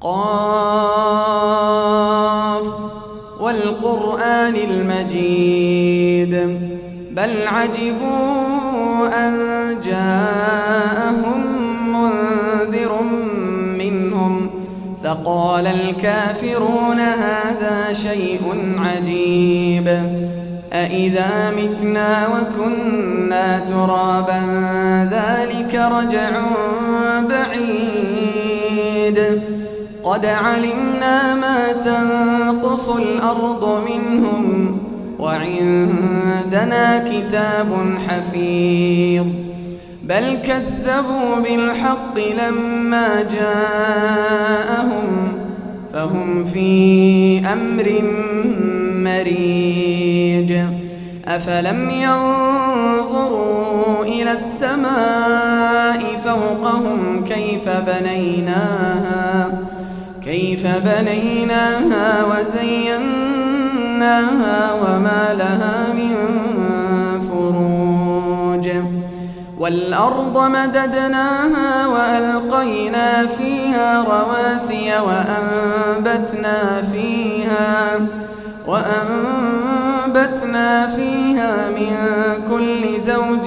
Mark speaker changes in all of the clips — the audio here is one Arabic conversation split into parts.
Speaker 1: قاف والقرآن المجيد بل عجبوا أن جاءهم منذر منهم فقال الكافرون هذا شيء عجيب أإذا متنا وكنا ترابا ذلك رجع بعيد قد علمنا ما تنقص الأرض منهم وعندنا كتاب حفيظ بل كذبوا بالحق لما جاءهم فهم في أمر مريج أفلم ينظروا إلى السماء فوقهم كيف بنيناها كيف بنيناها وزيناها وما لها من فروج. والأرض مددناها وألقينا فيها رواسي وأنبتنا فيها وأنبتنا فيها من كل زوج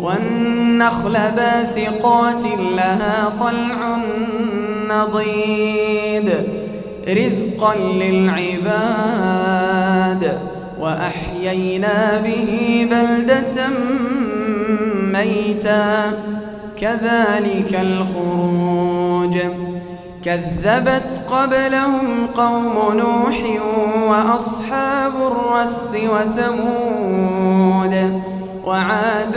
Speaker 1: والنخل باسقات لها طلع نضيد رزقا للعباد. وأحيينا به بلدة ميتا كذلك الخروج. كذبت قبلهم قوم نوح وأصحاب الرس وثمود وعاد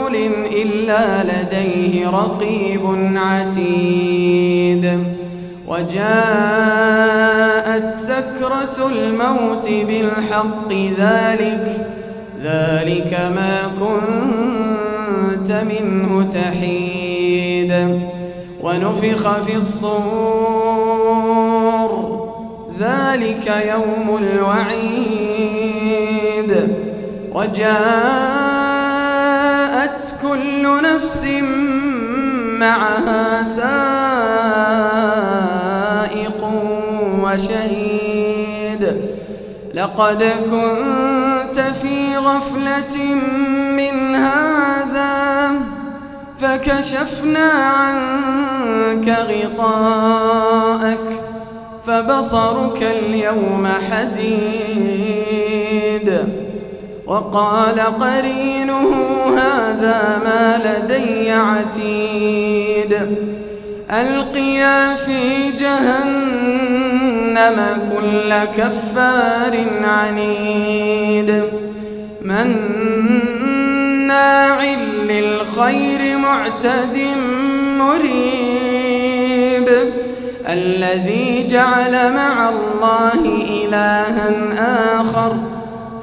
Speaker 1: لديه رقيب عتيد. وجاءت سكرة الموت بالحق ذلك ذلك ما كنت منه تحيد. ونفخ في الصور ذلك يوم الوعيد. وجاءت نفس معها سائق وشهيد. لقد كنت في غفلة من هذا فكشفنا عنك غطاءك فبصرك اليوم حديد. وقال قرينه هذا ما لدي عتيد. ألقيا في جهنم كل كفار عنيد. مناع للخير معتد مريب. الذي جعل مع الله إلها آخر.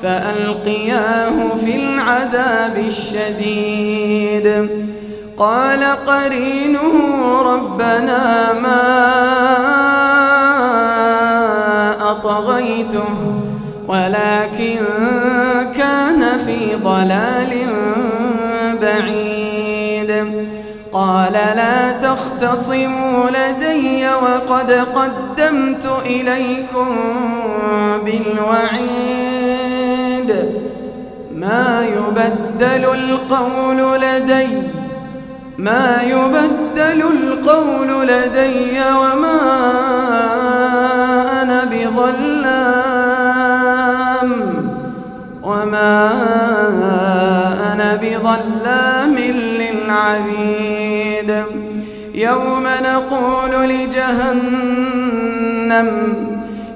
Speaker 1: فألقياه في العذاب الشديد. قال قرينه ربنا ما طغيته ولكن كان في ضلال بعيد. قال لا تختصموا لدي وقد قدمت إليكم بالوعيد. ما يبدل القول لدي ما يبدل القول لدي وما أنا بظلام وما أنا بظلام للعبيد. يوم نقول لجهنم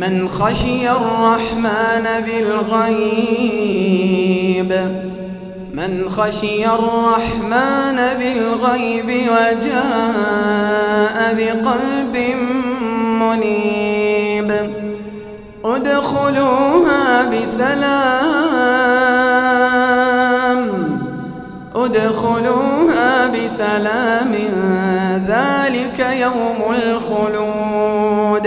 Speaker 1: من خشي الرحمن بالغيب. من خشي الرحمن بالغيب وجاء بقلب منيب. ادخلوها بسلام. ادخلوها بسلام. ذلك يوم الخلود.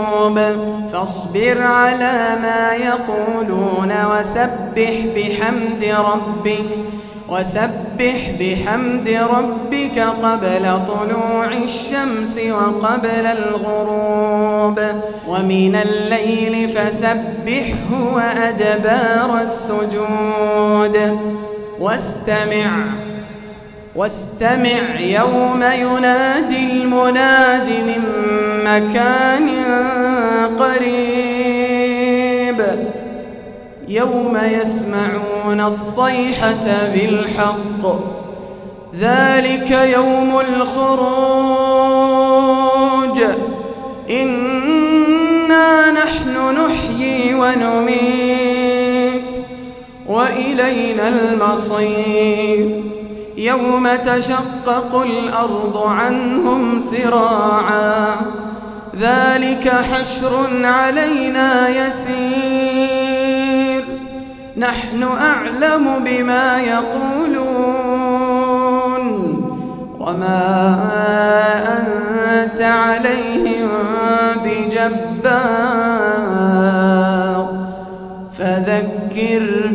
Speaker 1: فاصبر على ما يقولون وسبح بحمد ربك وسبح بحمد ربك قبل طلوع الشمس وقبل الغروب. ومن الليل فسبحه وأدبار السجود. واستمع واستمع يوم ينادي المناد من مكان قريب يوم يسمعون الصيحة بالحق. ذلك يوم الخروج. إنا نحن نحيي ونميت وإلينا المصير. يوم تشقق الأرض عنهم سراعا. ذلك حشر علينا يسير. نحن أعلم بما يقولون وما أنت عليهم بجبار. فذكر